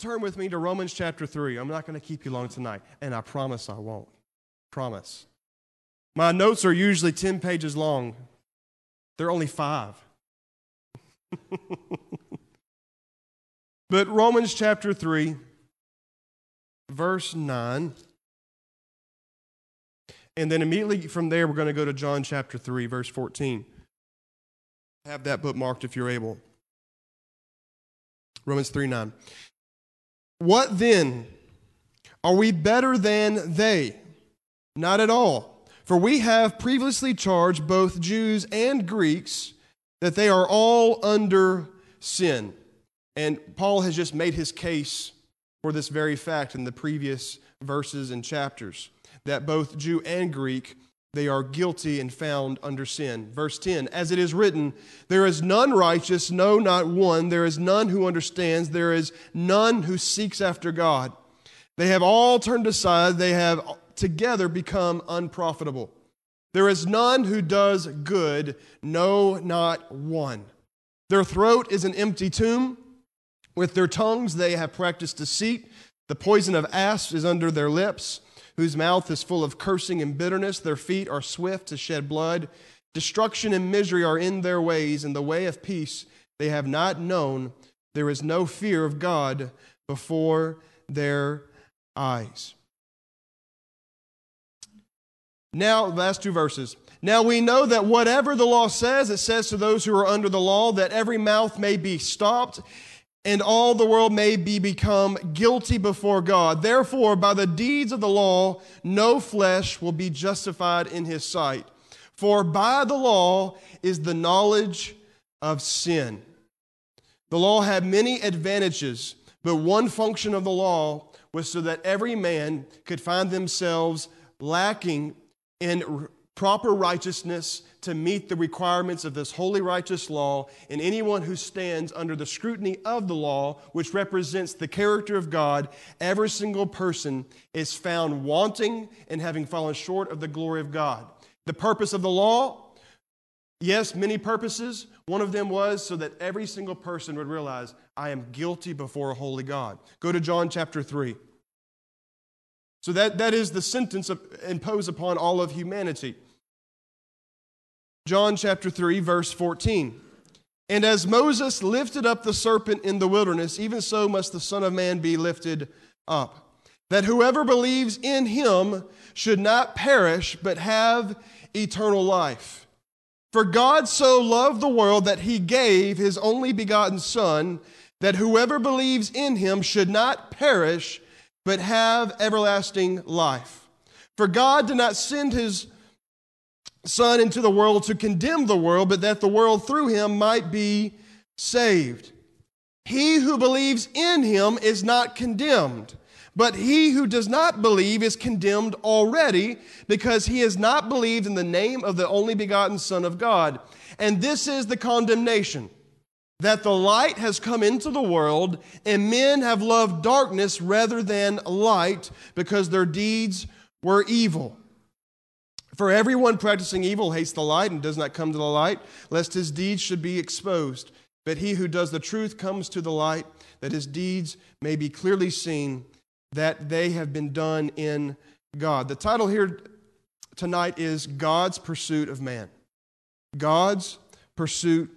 turn with me to Romans chapter 3. I'm not going to keep you long tonight, and I promise I won't. Promise. My notes are usually 10 pages long, they're only five. but Romans chapter 3, verse 9. And then immediately from there, we're going to go to John chapter 3, verse 14. Have that bookmarked if you're able. Romans 3 9. What then? Are we better than they? Not at all. For we have previously charged both Jews and Greeks that they are all under sin. And Paul has just made his case for this very fact in the previous verses and chapters that both Jew and Greek they are guilty and found under sin. Verse 10 As it is written, there is none righteous, no, not one. There is none who understands. There is none who seeks after God. They have all turned aside. They have together become unprofitable. There is none who does good, no, not one. Their throat is an empty tomb. With their tongues they have practiced deceit. The poison of asps is under their lips whose mouth is full of cursing and bitterness. Their feet are swift to shed blood. Destruction and misery are in their ways, and the way of peace they have not known. There is no fear of God before their eyes. Now, last two verses. Now we know that whatever the law says, it says to those who are under the law that every mouth may be stopped and all the world may be become guilty before God. Therefore, by the deeds of the law, no flesh will be justified in his sight. For by the law is the knowledge of sin. The law had many advantages, but one function of the law was so that every man could find themselves lacking in proper righteousness to meet the requirements of this holy righteous law, and anyone who stands under the scrutiny of the law, which represents the character of God, every single person is found wanting and having fallen short of the glory of God. The purpose of the law, yes, many purposes. One of them was so that every single person would realize, I am guilty before a holy God. Go to John chapter 3. So that, that is the sentence of, imposed upon all of humanity. John chapter 3, verse 14. And as Moses lifted up the serpent in the wilderness, even so must the Son of Man be lifted up, that whoever believes in him should not perish, but have eternal life. For God so loved the world that he gave his only begotten Son, that whoever believes in him should not perish, but have everlasting life. For God did not send his Son into the world to condemn the world, but that the world through him might be saved. He who believes in him is not condemned, but he who does not believe is condemned already because he has not believed in the name of the only begotten Son of God. And this is the condemnation that the light has come into the world, and men have loved darkness rather than light because their deeds were evil. For everyone practicing evil hates the light and does not come to the light, lest his deeds should be exposed. But he who does the truth comes to the light, that his deeds may be clearly seen, that they have been done in God. The title here tonight is God's Pursuit of Man. God's Pursuit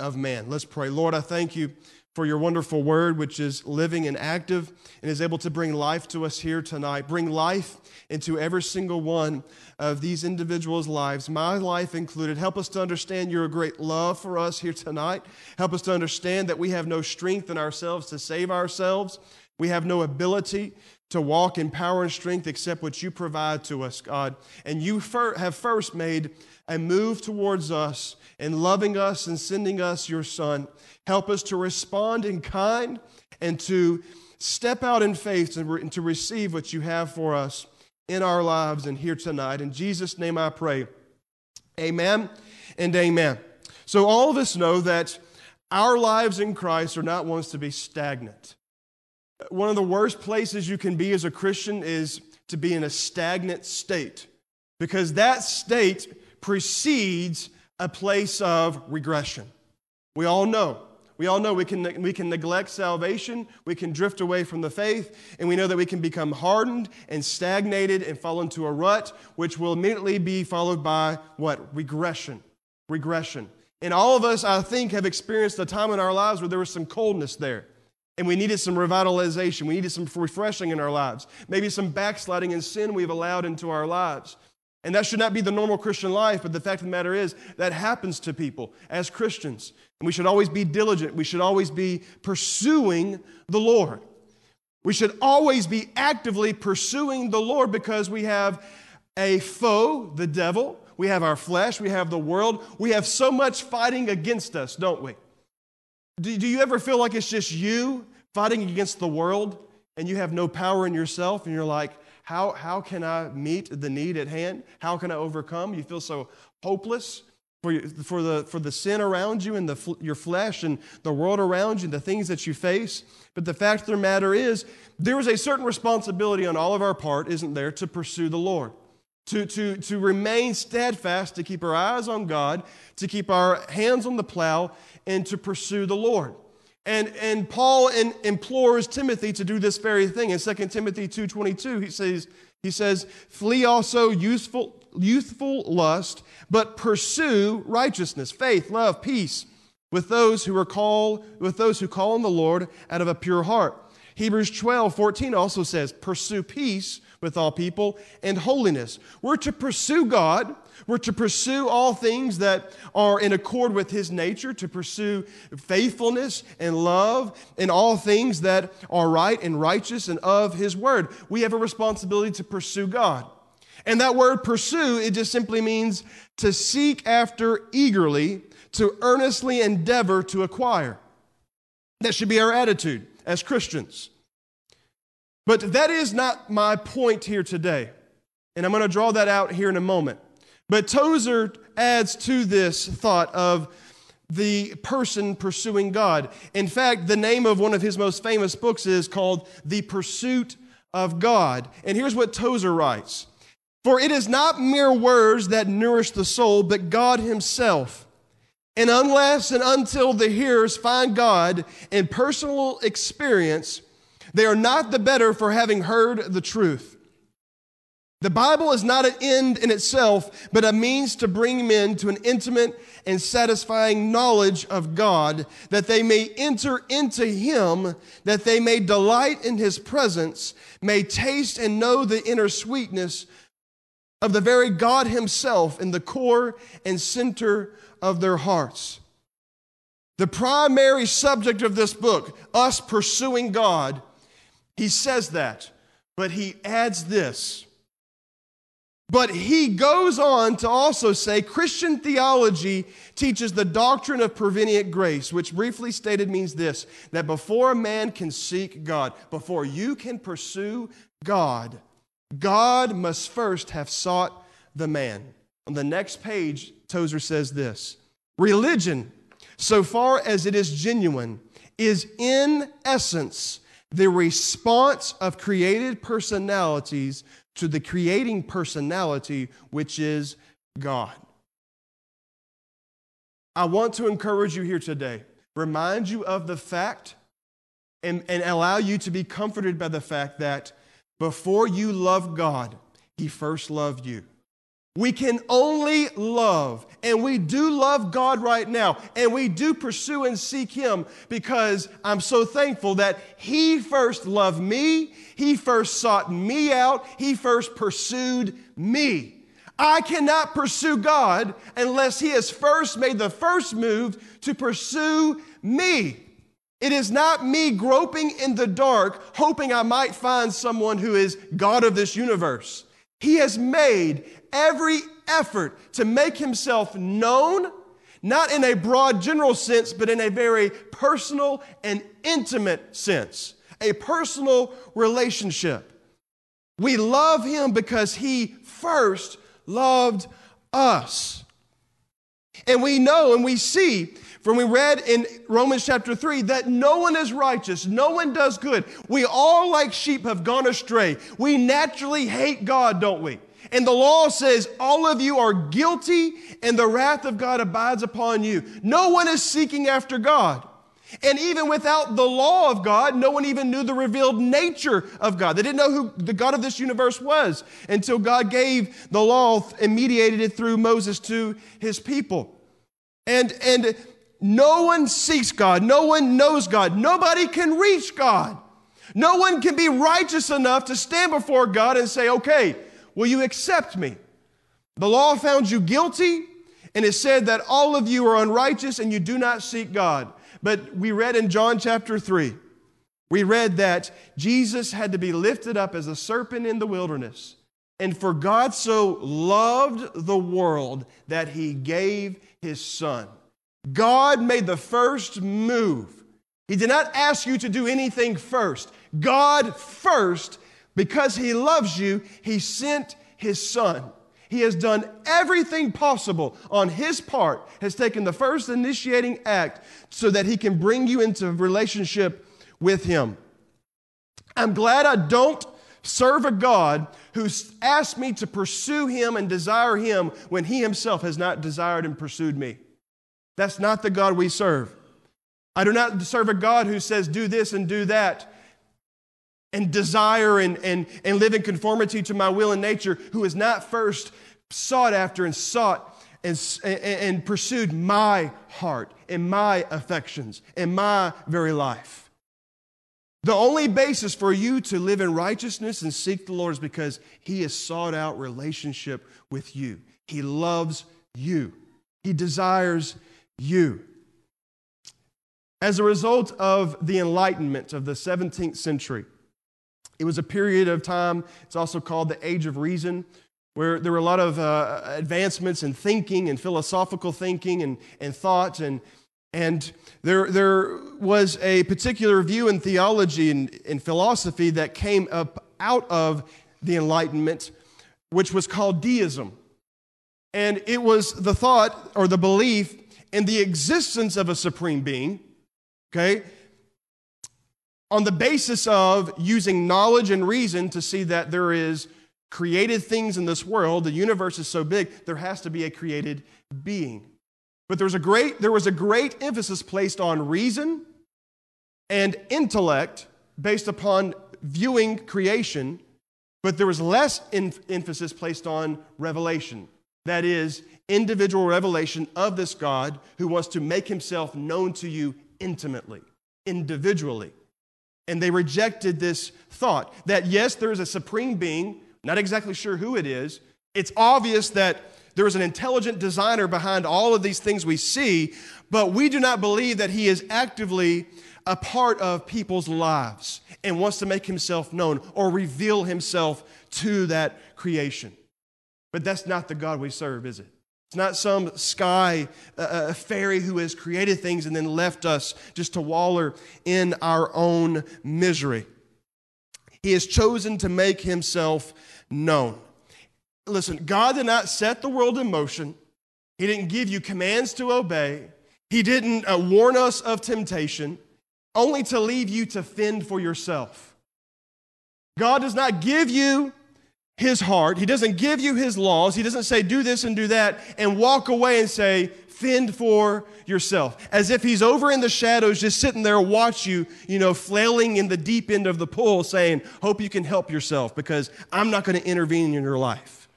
of Man. Let's pray. Lord, I thank you for your wonderful word, which is living and active and is able to bring life to us here tonight. Bring life into every single one of these individuals' lives, my life included. Help us to understand your great love for us here tonight. Help us to understand that we have no strength in ourselves to save ourselves. We have no ability to walk in power and strength except what you provide to us, God. And you have first made a move towards us in loving us and sending us your Son. Help us to respond in kind and to step out in faith and to receive what you have for us in our lives and here tonight. In Jesus' name I pray. Amen and amen. So, all of us know that our lives in Christ are not ones to be stagnant. One of the worst places you can be as a Christian is to be in a stagnant state because that state precedes a place of regression. We all know We all know we can, we can neglect salvation, we can drift away from the faith, and we know that we can become hardened and stagnated and fall into a rut, which will immediately be followed by what? Regression. Regression. And all of us, I think, have experienced a time in our lives where there was some coldness there. And we needed some revitalization. We needed some refreshing in our lives. Maybe some backsliding in sin we've allowed into our lives. And that should not be the normal Christian life, but the fact of the matter is that happens to people as Christians. And we should always be diligent. We should always be pursuing the Lord. We should always be actively pursuing the Lord because we have a foe, the devil. We have our flesh. We have the world. We have so much fighting against us, don't we? Do, do you ever feel like it's just you fighting against the world and you have no power in yourself and you're like, how, how can I meet the need at hand? How can I overcome? You feel so hopeless for, for, the, for the sin around you and the, your flesh and the world around you, and the things that you face. But the fact of the matter is, there is a certain responsibility on all of our part, isn't there, to pursue the Lord to, to, to remain steadfast, to keep our eyes on God, to keep our hands on the plow, and to pursue the Lord. And, and Paul in, implores Timothy to do this very thing. In 2 Timothy 2.22, he says, he says, flee also youthful, youthful lust, but pursue righteousness, faith, love, peace with those who are called, with those who call on the Lord out of a pure heart. Hebrews 12, 14 also says, pursue peace with all people and holiness. We're to pursue God. We're to pursue all things that are in accord with His nature, to pursue faithfulness and love and all things that are right and righteous and of His word. We have a responsibility to pursue God. And that word pursue, it just simply means to seek after eagerly, to earnestly endeavor to acquire. That should be our attitude as Christians. But that is not my point here today. And I'm going to draw that out here in a moment. But Tozer adds to this thought of the person pursuing God. In fact, the name of one of his most famous books is called The Pursuit of God. And here's what Tozer writes For it is not mere words that nourish the soul, but God Himself. And unless and until the hearers find God in personal experience, they are not the better for having heard the truth. The Bible is not an end in itself, but a means to bring men to an intimate and satisfying knowledge of God, that they may enter into Him, that they may delight in His presence, may taste and know the inner sweetness of the very God Himself in the core and center of their hearts. The primary subject of this book, us pursuing God, he says that, but he adds this. But he goes on to also say Christian theology teaches the doctrine of prevenient grace, which briefly stated means this that before a man can seek God, before you can pursue God, God must first have sought the man. On the next page, Tozer says this Religion, so far as it is genuine, is in essence the response of created personalities to the creating personality, which is God. I want to encourage you here today, remind you of the fact and, and allow you to be comforted by the fact that before you love God, He first loved you. We can only love, and we do love God right now, and we do pursue and seek Him because I'm so thankful that He first loved me, He first sought me out, He first pursued me. I cannot pursue God unless He has first made the first move to pursue me. It is not me groping in the dark, hoping I might find someone who is God of this universe. He has made every effort to make himself known, not in a broad general sense, but in a very personal and intimate sense, a personal relationship. We love him because he first loved us. And we know and we see from we read in Romans chapter 3 that no one is righteous, no one does good. We all, like sheep, have gone astray. We naturally hate God, don't we? And the law says, All of you are guilty, and the wrath of God abides upon you. No one is seeking after God. And even without the law of God, no one even knew the revealed nature of God. They didn't know who the God of this universe was until God gave the law and mediated it through Moses to his people. And, and no one seeks God, no one knows God, nobody can reach God. No one can be righteous enough to stand before God and say, okay, will you accept me? The law found you guilty, and it said that all of you are unrighteous and you do not seek God. But we read in John chapter 3, we read that Jesus had to be lifted up as a serpent in the wilderness. And for God so loved the world that he gave his son. God made the first move. He did not ask you to do anything first. God first, because he loves you, he sent his son. He has done everything possible on his part, has taken the first initiating act so that he can bring you into relationship with him. I'm glad I don't serve a God who's asked me to pursue him and desire him when he himself has not desired and pursued me. That's not the God we serve. I do not serve a God who says, do this and do that and desire and, and, and live in conformity to my will and nature, who has not first sought after and sought and, and, and pursued my heart and my affections and my very life. The only basis for you to live in righteousness and seek the Lord is because He has sought out relationship with you. He loves you, He desires you. As a result of the Enlightenment of the 17th century, it was a period of time, it's also called the Age of Reason, where there were a lot of uh, advancements in thinking and philosophical thinking and, and thought. And, and there, there was a particular view in theology and in philosophy that came up out of the Enlightenment, which was called deism. And it was the thought or the belief in the existence of a supreme being, okay, on the basis of using knowledge and reason to see that there is created things in this world, the universe is so big, there has to be a created being. But there was a great, there was a great emphasis placed on reason and intellect based upon viewing creation, but there was less in, emphasis placed on revelation. That is, individual revelation of this God who wants to make himself known to you intimately, individually. And they rejected this thought that yes, there is a supreme being, not exactly sure who it is. It's obvious that there is an intelligent designer behind all of these things we see, but we do not believe that he is actively a part of people's lives and wants to make himself known or reveal himself to that creation. But that's not the God we serve, is it? It's not some sky fairy who has created things and then left us just to waller in our own misery. He has chosen to make himself known. Listen, God did not set the world in motion. He didn't give you commands to obey. He didn't uh, warn us of temptation, only to leave you to fend for yourself. God does not give you his heart. He doesn't give you his laws. He doesn't say, do this and do that, and walk away and say, fend for yourself. As if he's over in the shadows, just sitting there, watch you, you know, flailing in the deep end of the pool, saying, hope you can help yourself because I'm not going to intervene in your life.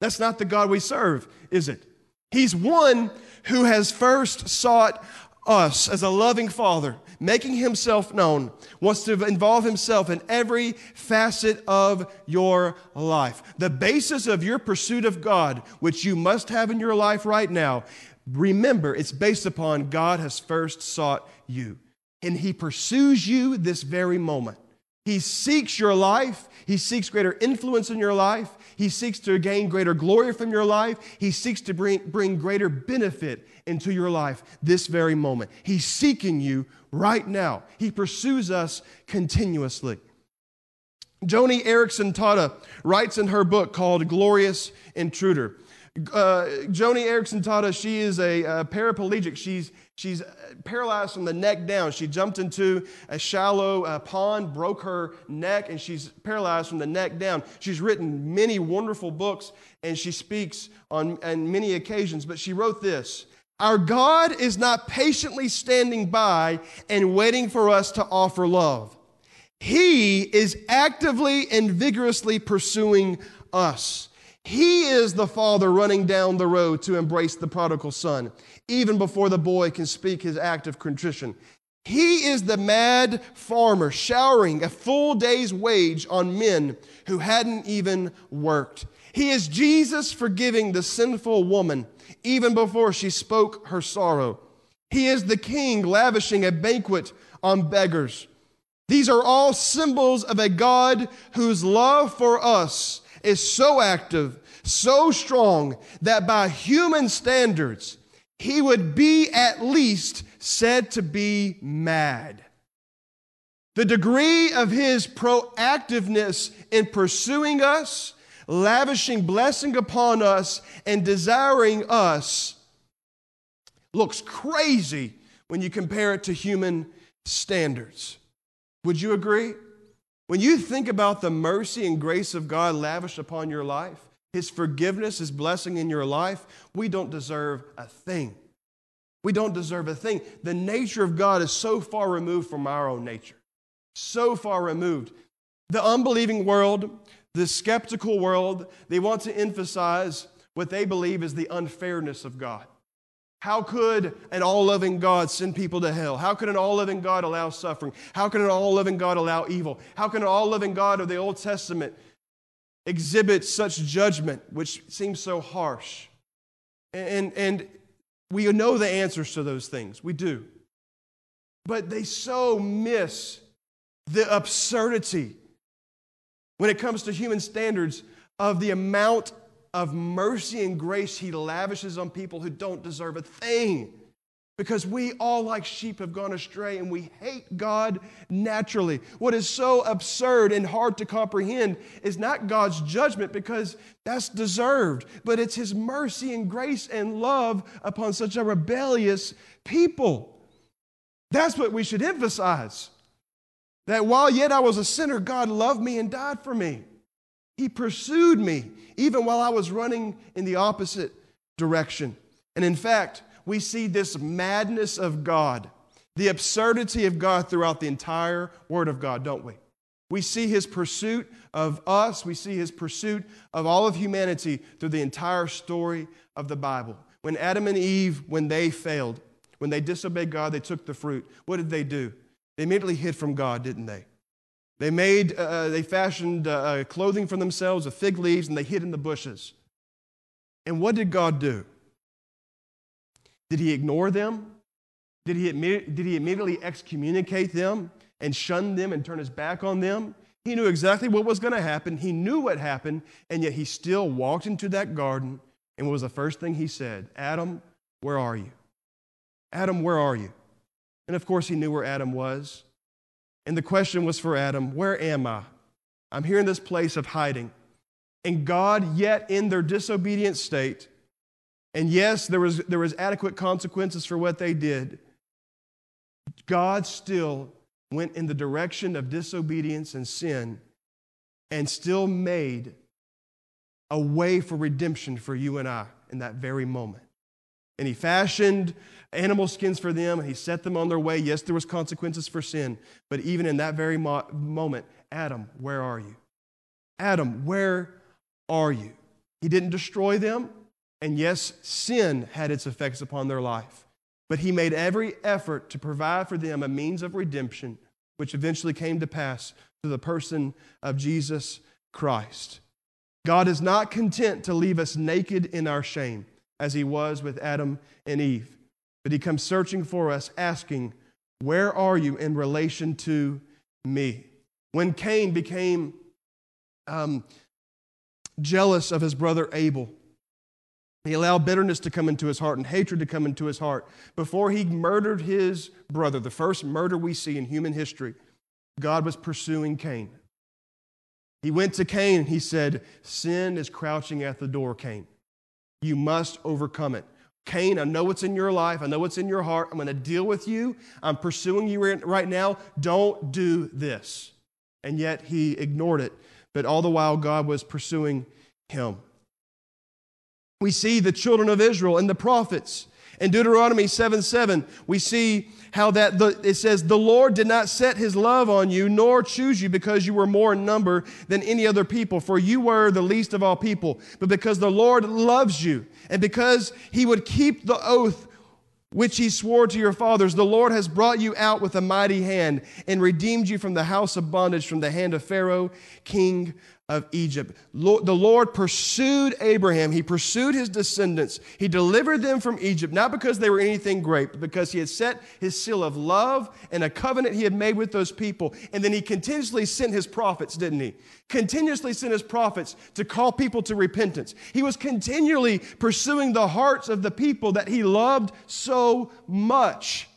That's not the God we serve, is it? He's one who has first sought us as a loving father, making himself known, wants to involve himself in every facet of your life. The basis of your pursuit of God, which you must have in your life right now, remember it's based upon God has first sought you. And he pursues you this very moment. He seeks your life. He seeks greater influence in your life. He seeks to gain greater glory from your life. He seeks to bring, bring greater benefit into your life this very moment. He's seeking you right now. He pursues us continuously. Joni Eareckson Tada writes in her book called Glorious Intruder. Uh, Joni Eareckson Tada, she is a, a paraplegic. She's She's paralyzed from the neck down. She jumped into a shallow uh, pond, broke her neck, and she's paralyzed from the neck down. She's written many wonderful books, and she speaks on, on many occasions. But she wrote this Our God is not patiently standing by and waiting for us to offer love. He is actively and vigorously pursuing us. He is the father running down the road to embrace the prodigal son, even before the boy can speak his act of contrition. He is the mad farmer showering a full day's wage on men who hadn't even worked. He is Jesus forgiving the sinful woman even before she spoke her sorrow. He is the king lavishing a banquet on beggars. These are all symbols of a God whose love for us is so active, so strong, that by human standards, he would be at least said to be mad. The degree of his proactiveness in pursuing us lavishing blessing upon us and desiring us looks crazy when you compare it to human standards. Would you agree? When you think about the mercy and grace of God lavished upon your life, His forgiveness, His blessing in your life, we don't deserve a thing. We don't deserve a thing. The nature of God is so far removed from our own nature, so far removed. The unbelieving world, the skeptical world, they want to emphasize what they believe is the unfairness of God. How could an all loving God send people to hell? How could an all loving God allow suffering? How could an all loving God allow evil? How can an all loving God of the Old Testament exhibit such judgment, which seems so harsh? And, and we know the answers to those things. We do. But they so miss the absurdity when it comes to human standards of the amount of mercy and grace he lavishes on people who don't deserve a thing. Because we all, like sheep, have gone astray and we hate God naturally. What is so absurd and hard to comprehend is not God's judgment because that's deserved, but it's His mercy and grace and love upon such a rebellious people. That's what we should emphasize. That while yet I was a sinner, God loved me and died for me. He pursued me even while I was running in the opposite direction. And in fact, we see this madness of God, the absurdity of God throughout the entire Word of God, don't we? We see his pursuit of us, we see his pursuit of all of humanity through the entire story of the Bible. When Adam and Eve, when they failed, when they disobeyed God, they took the fruit. What did they do? They immediately hid from God, didn't they? They made, uh, uh, they fashioned uh, uh, clothing for themselves of fig leaves and they hid in the bushes. And what did God do? Did he ignore them? Did he, did he immediately excommunicate them and shun them and turn his back on them? He knew exactly what was going to happen. He knew what happened, and yet he still walked into that garden. And what was the first thing he said? Adam, where are you? Adam, where are you? And of course, he knew where Adam was. And the question was for Adam Where am I? I'm here in this place of hiding. And God, yet in their disobedient state, and yes, there was, there was adequate consequences for what they did, God still went in the direction of disobedience and sin and still made a way for redemption for you and I in that very moment. And he fashioned animal skins for them, and he set them on their way. Yes, there was consequences for sin, but even in that very mo- moment, Adam, where are you? Adam, where are you? He didn't destroy them, and yes, sin had its effects upon their life, but he made every effort to provide for them a means of redemption, which eventually came to pass through the person of Jesus Christ. God is not content to leave us naked in our shame, as he was with Adam and Eve. But he comes searching for us, asking, Where are you in relation to me? When Cain became um, jealous of his brother Abel, he allowed bitterness to come into his heart and hatred to come into his heart. Before he murdered his brother, the first murder we see in human history, God was pursuing Cain. He went to Cain and he said, Sin is crouching at the door, Cain. You must overcome it. Cain, I know what's in your life. I know what's in your heart. I'm going to deal with you. I'm pursuing you right now. Don't do this. And yet he ignored it. But all the while, God was pursuing him. We see the children of Israel and the prophets In Deuteronomy 7 7, we see how that the, it says, The Lord did not set his love on you, nor choose you because you were more in number than any other people, for you were the least of all people, but because the Lord loves you, and because he would keep the oath which he swore to your fathers, the Lord has brought you out with a mighty hand and redeemed you from the house of bondage, from the hand of Pharaoh, king of Egypt. The Lord pursued Abraham. He pursued his descendants. He delivered them from Egypt, not because they were anything great, but because he had set his seal of love and a covenant he had made with those people. And then he continuously sent his prophets, didn't he? Continuously sent his prophets to call people to repentance. He was continually pursuing the hearts of the people that he loved so much.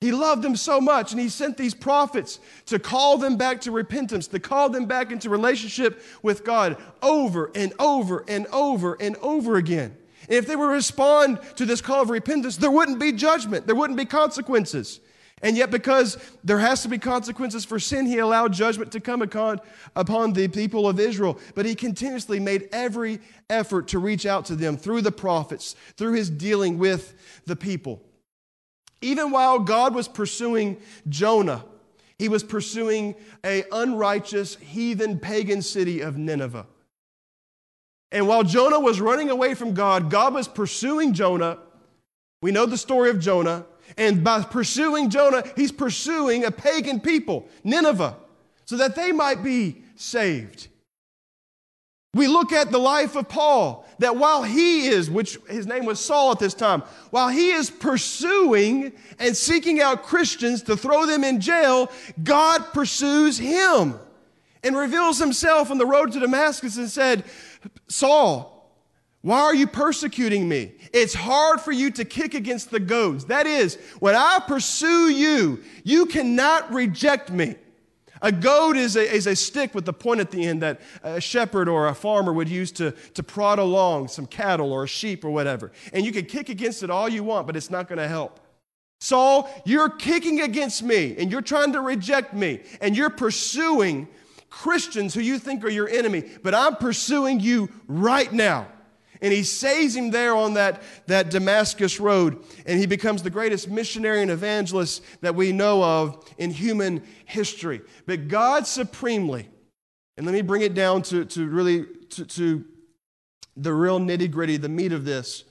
He loved them so much, and he sent these prophets to call them back to repentance, to call them back into relationship with God over and over and over and over again. And if they would respond to this call of repentance, there wouldn't be judgment, there wouldn't be consequences. And yet, because there has to be consequences for sin, he allowed judgment to come upon, upon the people of Israel. But he continuously made every effort to reach out to them through the prophets, through his dealing with the people. Even while God was pursuing Jonah, he was pursuing a unrighteous heathen pagan city of Nineveh. And while Jonah was running away from God, God was pursuing Jonah. We know the story of Jonah. And by pursuing Jonah, he's pursuing a pagan people, Nineveh, so that they might be saved. We look at the life of Paul, that while he is, which his name was Saul at this time, while he is pursuing and seeking out Christians to throw them in jail, God pursues him and reveals himself on the road to Damascus and said, Saul, why are you persecuting me? It's hard for you to kick against the goads. That is, when I pursue you, you cannot reject me. A goad is a, is a stick with the point at the end that a shepherd or a farmer would use to, to prod along some cattle or a sheep or whatever. And you can kick against it all you want, but it's not going to help. Saul, you're kicking against me and you're trying to reject me and you're pursuing Christians who you think are your enemy, but I'm pursuing you right now. And he saves him there on that, that Damascus road. And he becomes the greatest missionary and evangelist that we know of in human history. But God supremely, and let me bring it down to, to really to, to the real nitty gritty, the meat of this.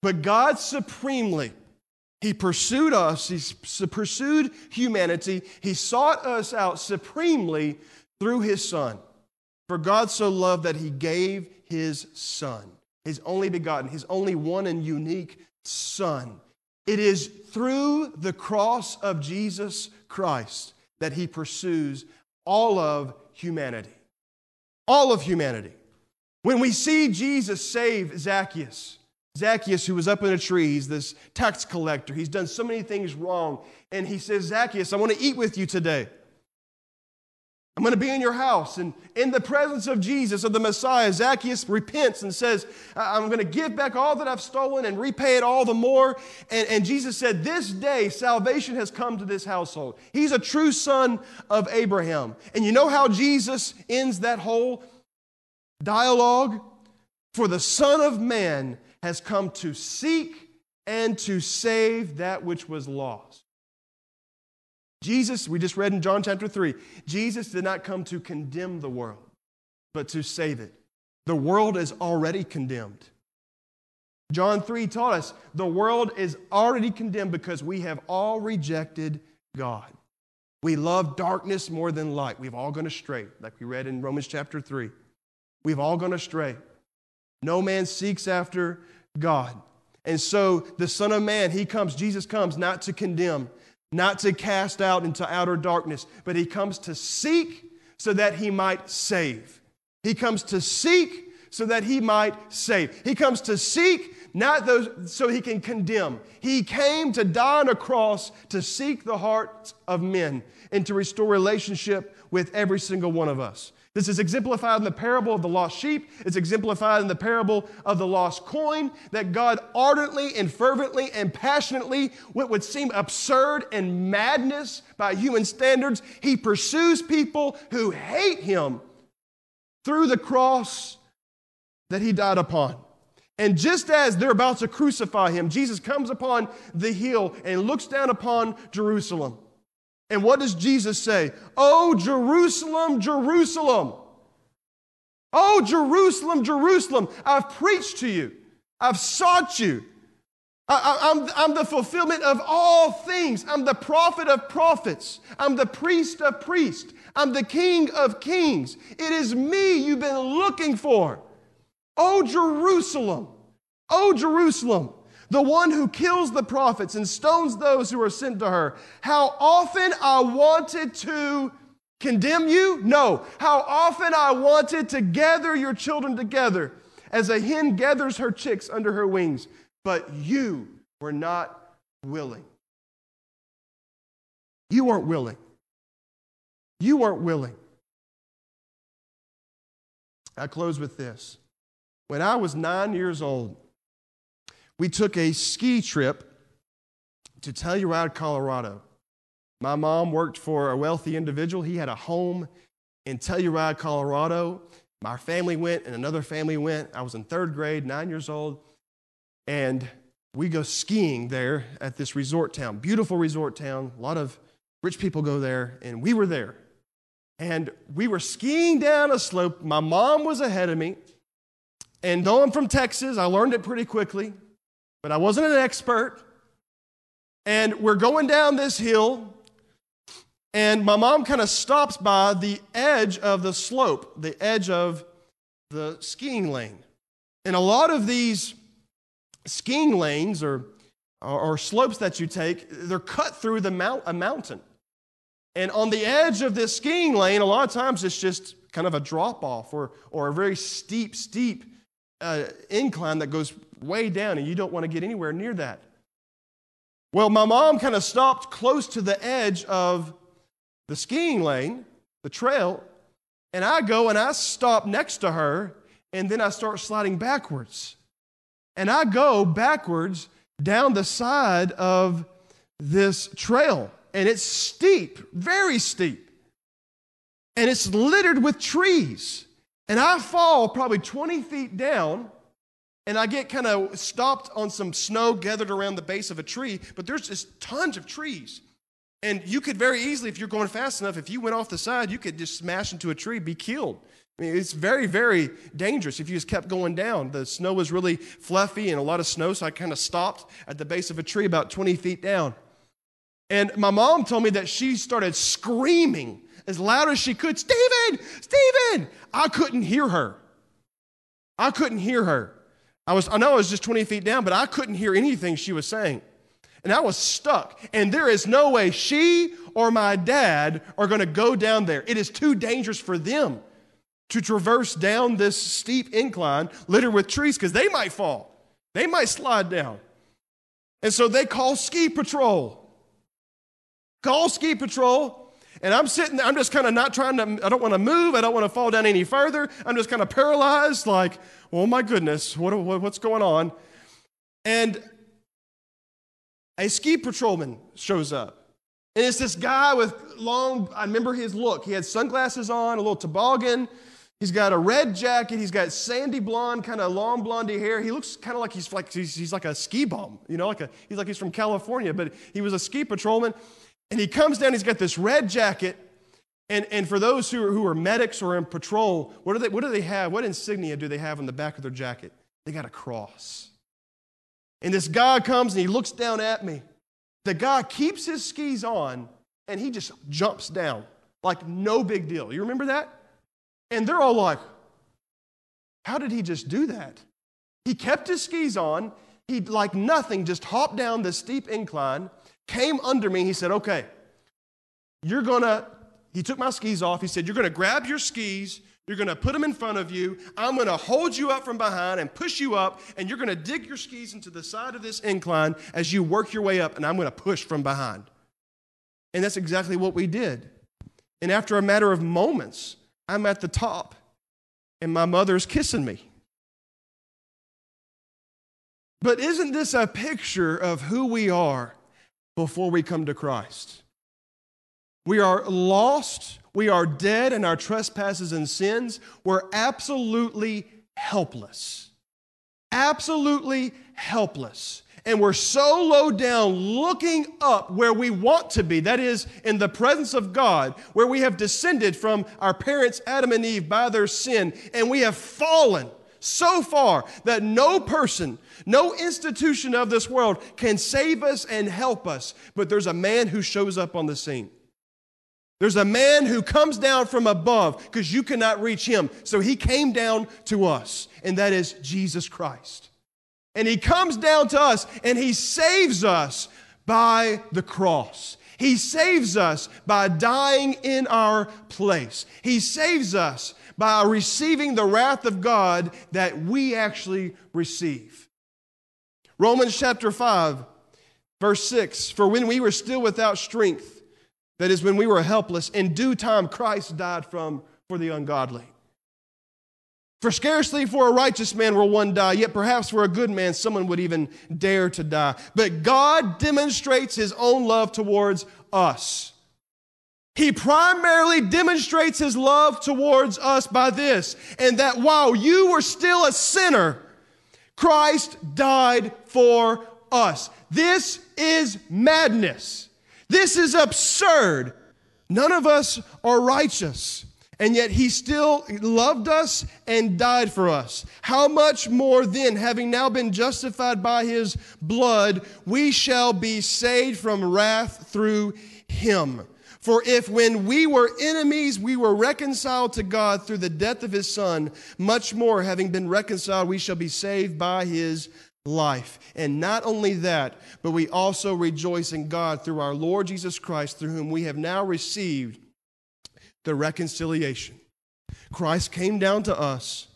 But God supremely, He pursued us, He pursued humanity, He sought us out supremely through His Son. For God so loved that He gave His Son his only begotten, his only one and unique Son. It is through the cross of Jesus Christ that he pursues all of humanity. All of humanity. When we see Jesus save Zacchaeus, Zacchaeus, who was up in a tree, he's this tax collector. He's done so many things wrong. And he says, Zacchaeus, I want to eat with you today. I'm going to be in your house. And in the presence of Jesus, of the Messiah, Zacchaeus repents and says, I'm going to give back all that I've stolen and repay it all the more. And, and Jesus said, This day salvation has come to this household. He's a true son of Abraham. And you know how Jesus ends that whole dialogue? For the Son of Man has come to seek and to save that which was lost. Jesus, we just read in John chapter 3, Jesus did not come to condemn the world, but to save it. The world is already condemned. John 3 taught us the world is already condemned because we have all rejected God. We love darkness more than light. We've all gone astray, like we read in Romans chapter 3. We've all gone astray. No man seeks after God. And so the Son of Man, he comes, Jesus comes not to condemn, not to cast out into outer darkness, but he comes to seek so that he might save. He comes to seek so that he might save. He comes to seek not those so he can condemn. He came to die on a cross to seek the hearts of men and to restore relationship with every single one of us. This is exemplified in the parable of the lost sheep. It's exemplified in the parable of the lost coin that God ardently and fervently and passionately, what would seem absurd and madness by human standards, he pursues people who hate him through the cross that he died upon. And just as they're about to crucify him, Jesus comes upon the hill and looks down upon Jerusalem. And what does Jesus say? Oh, Jerusalem, Jerusalem. Oh, Jerusalem, Jerusalem, I've preached to you, I've sought you. I, am I'm, I'm the fulfillment of all things. I'm the prophet of prophets. I'm the priest of priests. I'm the king of kings. It is me you've been looking for. Oh, Jerusalem, oh, Jerusalem, the one who kills the prophets and stones those who are sent to her. How often I wanted to condemn you? No. How often I wanted to gather your children together as a hen gathers her chicks under her wings, but you were not willing. You weren't willing. You weren't willing. I close with this. When I was nine years old, we took a ski trip to Telluride, Colorado. My mom worked for a wealthy individual. He had a home in Telluride, Colorado. My family went, and another family went. I was in third grade, nine years old, and we go skiing there at this resort town. Beautiful resort town. A lot of rich people go there, and we were there. And we were skiing down a slope. My mom was ahead of me. And though I'm from Texas, I learned it pretty quickly, but I wasn't an expert. And we're going down this hill, and my mom kind of stops by the edge of the slope, the edge of the skiing lane. And a lot of these skiing lanes or, or, slopes that you take, they're cut through the mount, a mountain. And on the edge of this skiing lane, a lot of times it's just kind of a drop off or, or a very steep, steep uh, incline that goes way down, and you don't want to get anywhere near that. Well, my mom kind of stopped close to the edge of the skiing lane, the trail, and I go and I stop next to her, and then I start sliding backwards. And I go backwards down the side of this trail, and it's steep, very steep, and it's littered with trees. And I fall probably 20 feet down, and I get kind of stopped on some snow gathered around the base of a tree, but there's just tons of trees. And you could very easily, if you're going fast enough, if you went off the side, you could just smash into a tree, be killed. I mean, it's very, very dangerous if you just kept going down. The snow was really fluffy and a lot of snow, so I kind of stopped at the base of a tree about 20 feet down. And my mom told me that she started screaming as loud as she could, Stephen, Stephen. I couldn't hear her. I couldn't hear her. I was, I know I was just 20 feet down, but I couldn't hear anything she was saying. And I was stuck. And there is no way she or my dad are going to go down there. It is too dangerous for them to traverse down this steep incline littered with trees because they might fall. They might slide down. And so they call ski patrol. Call ski patrol. And I'm sitting there, I'm just kind of not trying to, I don't want to move. I don't want to fall down any further. I'm just kind of paralyzed, like, oh my goodness, what, what, what's going on? And a ski patrolman shows up. And it's this guy with long, I remember his look. He had sunglasses on, a little toboggan. He's got a red jacket. He's got sandy blonde, kind of long blondie hair. He looks kind of like he's like he's, he's like a ski bum, you know, like a, he's like he's from California, but he was a ski patrolman. And he comes down, he's got this red jacket. And, and for those who are, who are medics or in patrol, what do, they, what do they have? What insignia do they have on the back of their jacket? They got a cross. And this guy comes and he looks down at me. The guy keeps his skis on and he just jumps down like no big deal. You remember that? And they're all like, how did he just do that? He kept his skis on. He, like nothing, just hopped down the steep incline came under me. He said, Okay, you're gonna, he took my skis off. He said, You're gonna grab your skis, you're gonna put them in front of you. I'm gonna hold you up from behind and push you up, and you're gonna dig your skis into the side of this incline as you work your way up, and I'm gonna push from behind. And that's exactly what we did. And after a matter of moments, I'm at the top, and my mother's kissing me. But isn't this a picture of who we are before we come to Christ. We are lost. We are dead in our trespasses and sins. We're absolutely helpless. absolutely helpless. And we're so low down looking up where we want to be, that is, in the presence of God, where we have descended from our parents, Adam and Eve, by their sin, and we have fallen so far that no person, no institution of this world can save us and help us. But there's a man who shows up on the scene. There's a man who comes down from above because you cannot reach him. So he came down to us, and that is Jesus Christ. And he comes down to us and he saves us by the cross. He saves us by dying in our place. He saves us by receiving the wrath of God that we actually receive. Romans chapter 5, verse 6 For when we were still without strength, that is, when we were helpless, in due time Christ died from, for the ungodly. For scarcely for a righteous man will one die, yet perhaps for a good man someone would even dare to die. But God demonstrates his own love towards us. He primarily demonstrates his love towards us by this, and that while you were still a sinner, Christ died for us. This is madness. This is absurd. None of us are righteous, and yet he still loved us and died for us. How much more then, having now been justified by his blood, we shall be saved from wrath through him? For if when we were enemies, we were reconciled to God through the death of his Son, much more, having been reconciled, we shall be saved by his life. And not only that, but we also rejoice in God through our Lord Jesus Christ, through whom we have now received the reconciliation. Christ came down to us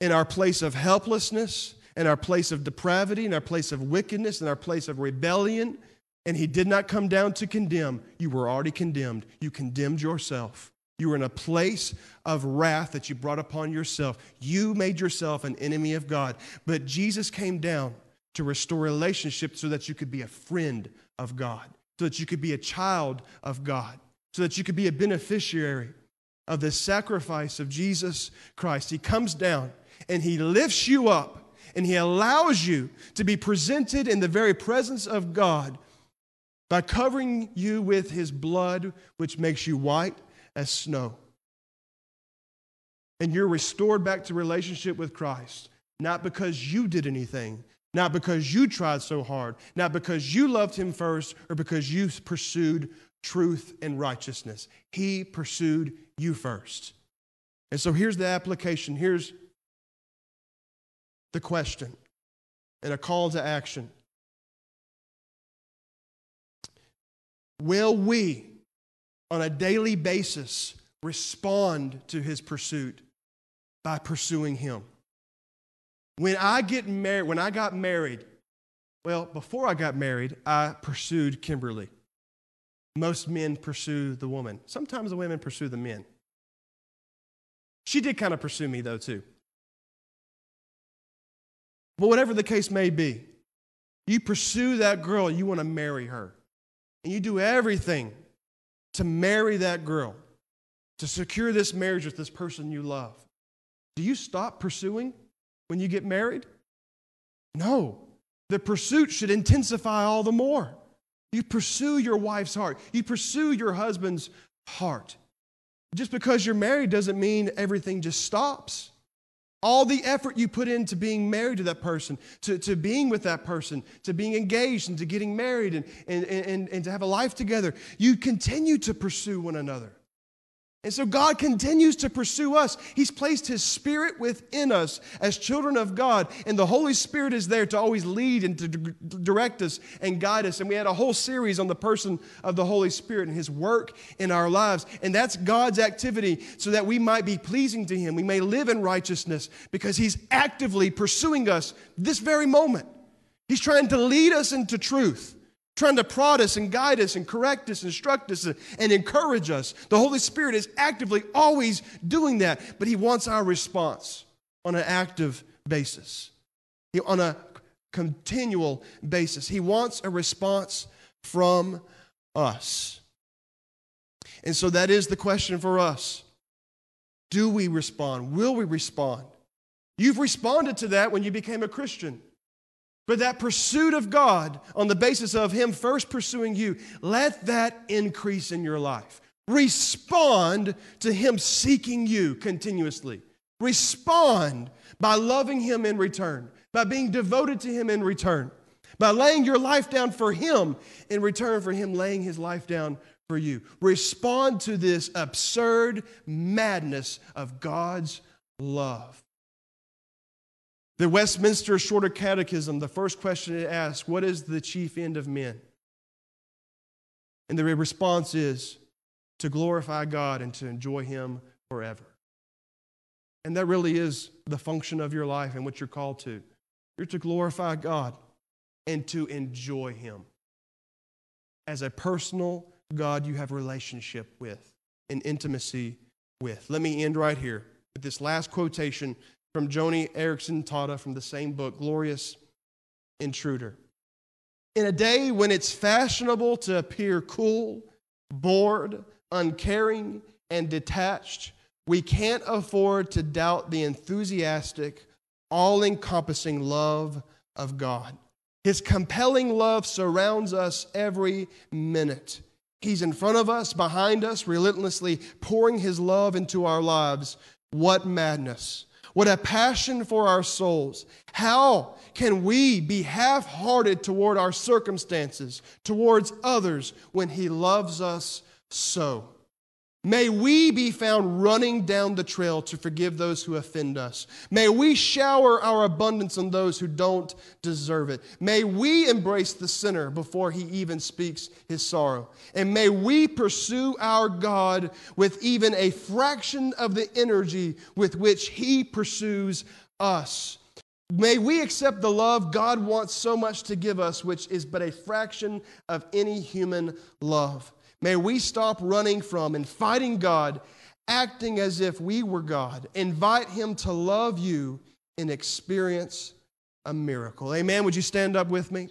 in our place of helplessness, in our place of depravity, in our place of wickedness, in our place of rebellion. And he did not come down to condemn. You were already condemned. You condemned yourself. You were in a place of wrath that you brought upon yourself. You made yourself an enemy of God. But Jesus came down to restore relationship so that you could be a friend of God, so that you could be a child of God, so that you could be a beneficiary of the sacrifice of Jesus Christ. He comes down and he lifts you up and he allows you to be presented in the very presence of God by covering you with his blood, which makes you white as snow. And you're restored back to relationship with Christ, not because you did anything, not because you tried so hard, not because you loved him first or because you pursued truth and righteousness. He pursued you first. And so here's the application. Here's the question and a call to action. Will we on a daily basis respond to his pursuit by pursuing him. When I get married, when I got married, well, before I got married, I pursued Kimberly. Most men pursue the woman. Sometimes the women pursue the men. She did kind of pursue me, though, too. But whatever the case may be, you pursue that girl, you want to marry her. And you do everything to marry that girl, to secure this marriage with this person you love, do you stop pursuing when you get married? No. The pursuit should intensify all the more. You pursue your wife's heart, you pursue your husband's heart. Just because you're married doesn't mean everything just stops. All the effort you put into being married to that person, to, to being with that person, to being engaged and to getting married and, and, and, and to have a life together, you continue to pursue one another. And so God continues to pursue us. He's placed His Spirit within us as children of God, and the Holy Spirit is there to always lead and to direct us and guide us. And we had a whole series on the person of the Holy Spirit and His work in our lives. And that's God's activity so that we might be pleasing to Him. We may live in righteousness because He's actively pursuing us this very moment. He's trying to lead us into truth trying to prod us and guide us and correct us, instruct us, and encourage us. The Holy Spirit is actively always doing that, but He wants our response on an active basis, on a continual basis. He wants a response from us. And so that is the question for us. Do we respond? Will we respond You've responded to that when you became a Christian. But that pursuit of God on the basis of Him first pursuing you, let that increase in your life. Respond to Him seeking you continuously. Respond by loving Him in return, by being devoted to Him in return, by laying your life down for Him in return for Him laying His life down for you. Respond to this absurd madness of God's love. The Westminster Shorter Catechism, the first question it asks, What is the chief end of men? And the response is to glorify God and to enjoy Him forever. And that really is the function of your life and what you're called to. You're to glorify God and to enjoy Him as a personal God you have relationship with and intimacy with. Let me end right here with this last quotation from Joni Eareckson Tada from the same book, Glorious Intruder. In a day when it's fashionable to appear cool, bored, uncaring, and detached, we can't afford to doubt the enthusiastic, all encompassing love of God. His compelling love surrounds us every minute. He's in front of us, behind us, relentlessly pouring His love into our lives. What madness! What a passion for our souls. How can we be half hearted toward our circumstances, towards others, when He loves us so? May we be found running down the trail to forgive those who offend us. May we shower our abundance on those who don't deserve it. May we embrace the sinner before he even speaks his sorrow. And may we pursue our God with even a fraction of the energy with which he pursues us. May we accept the love God wants so much to give us, which is but a fraction of any human love. May we stop running from and fighting God, acting as if we were God. Invite Him to love you and experience a miracle. Amen. Would you stand up with me?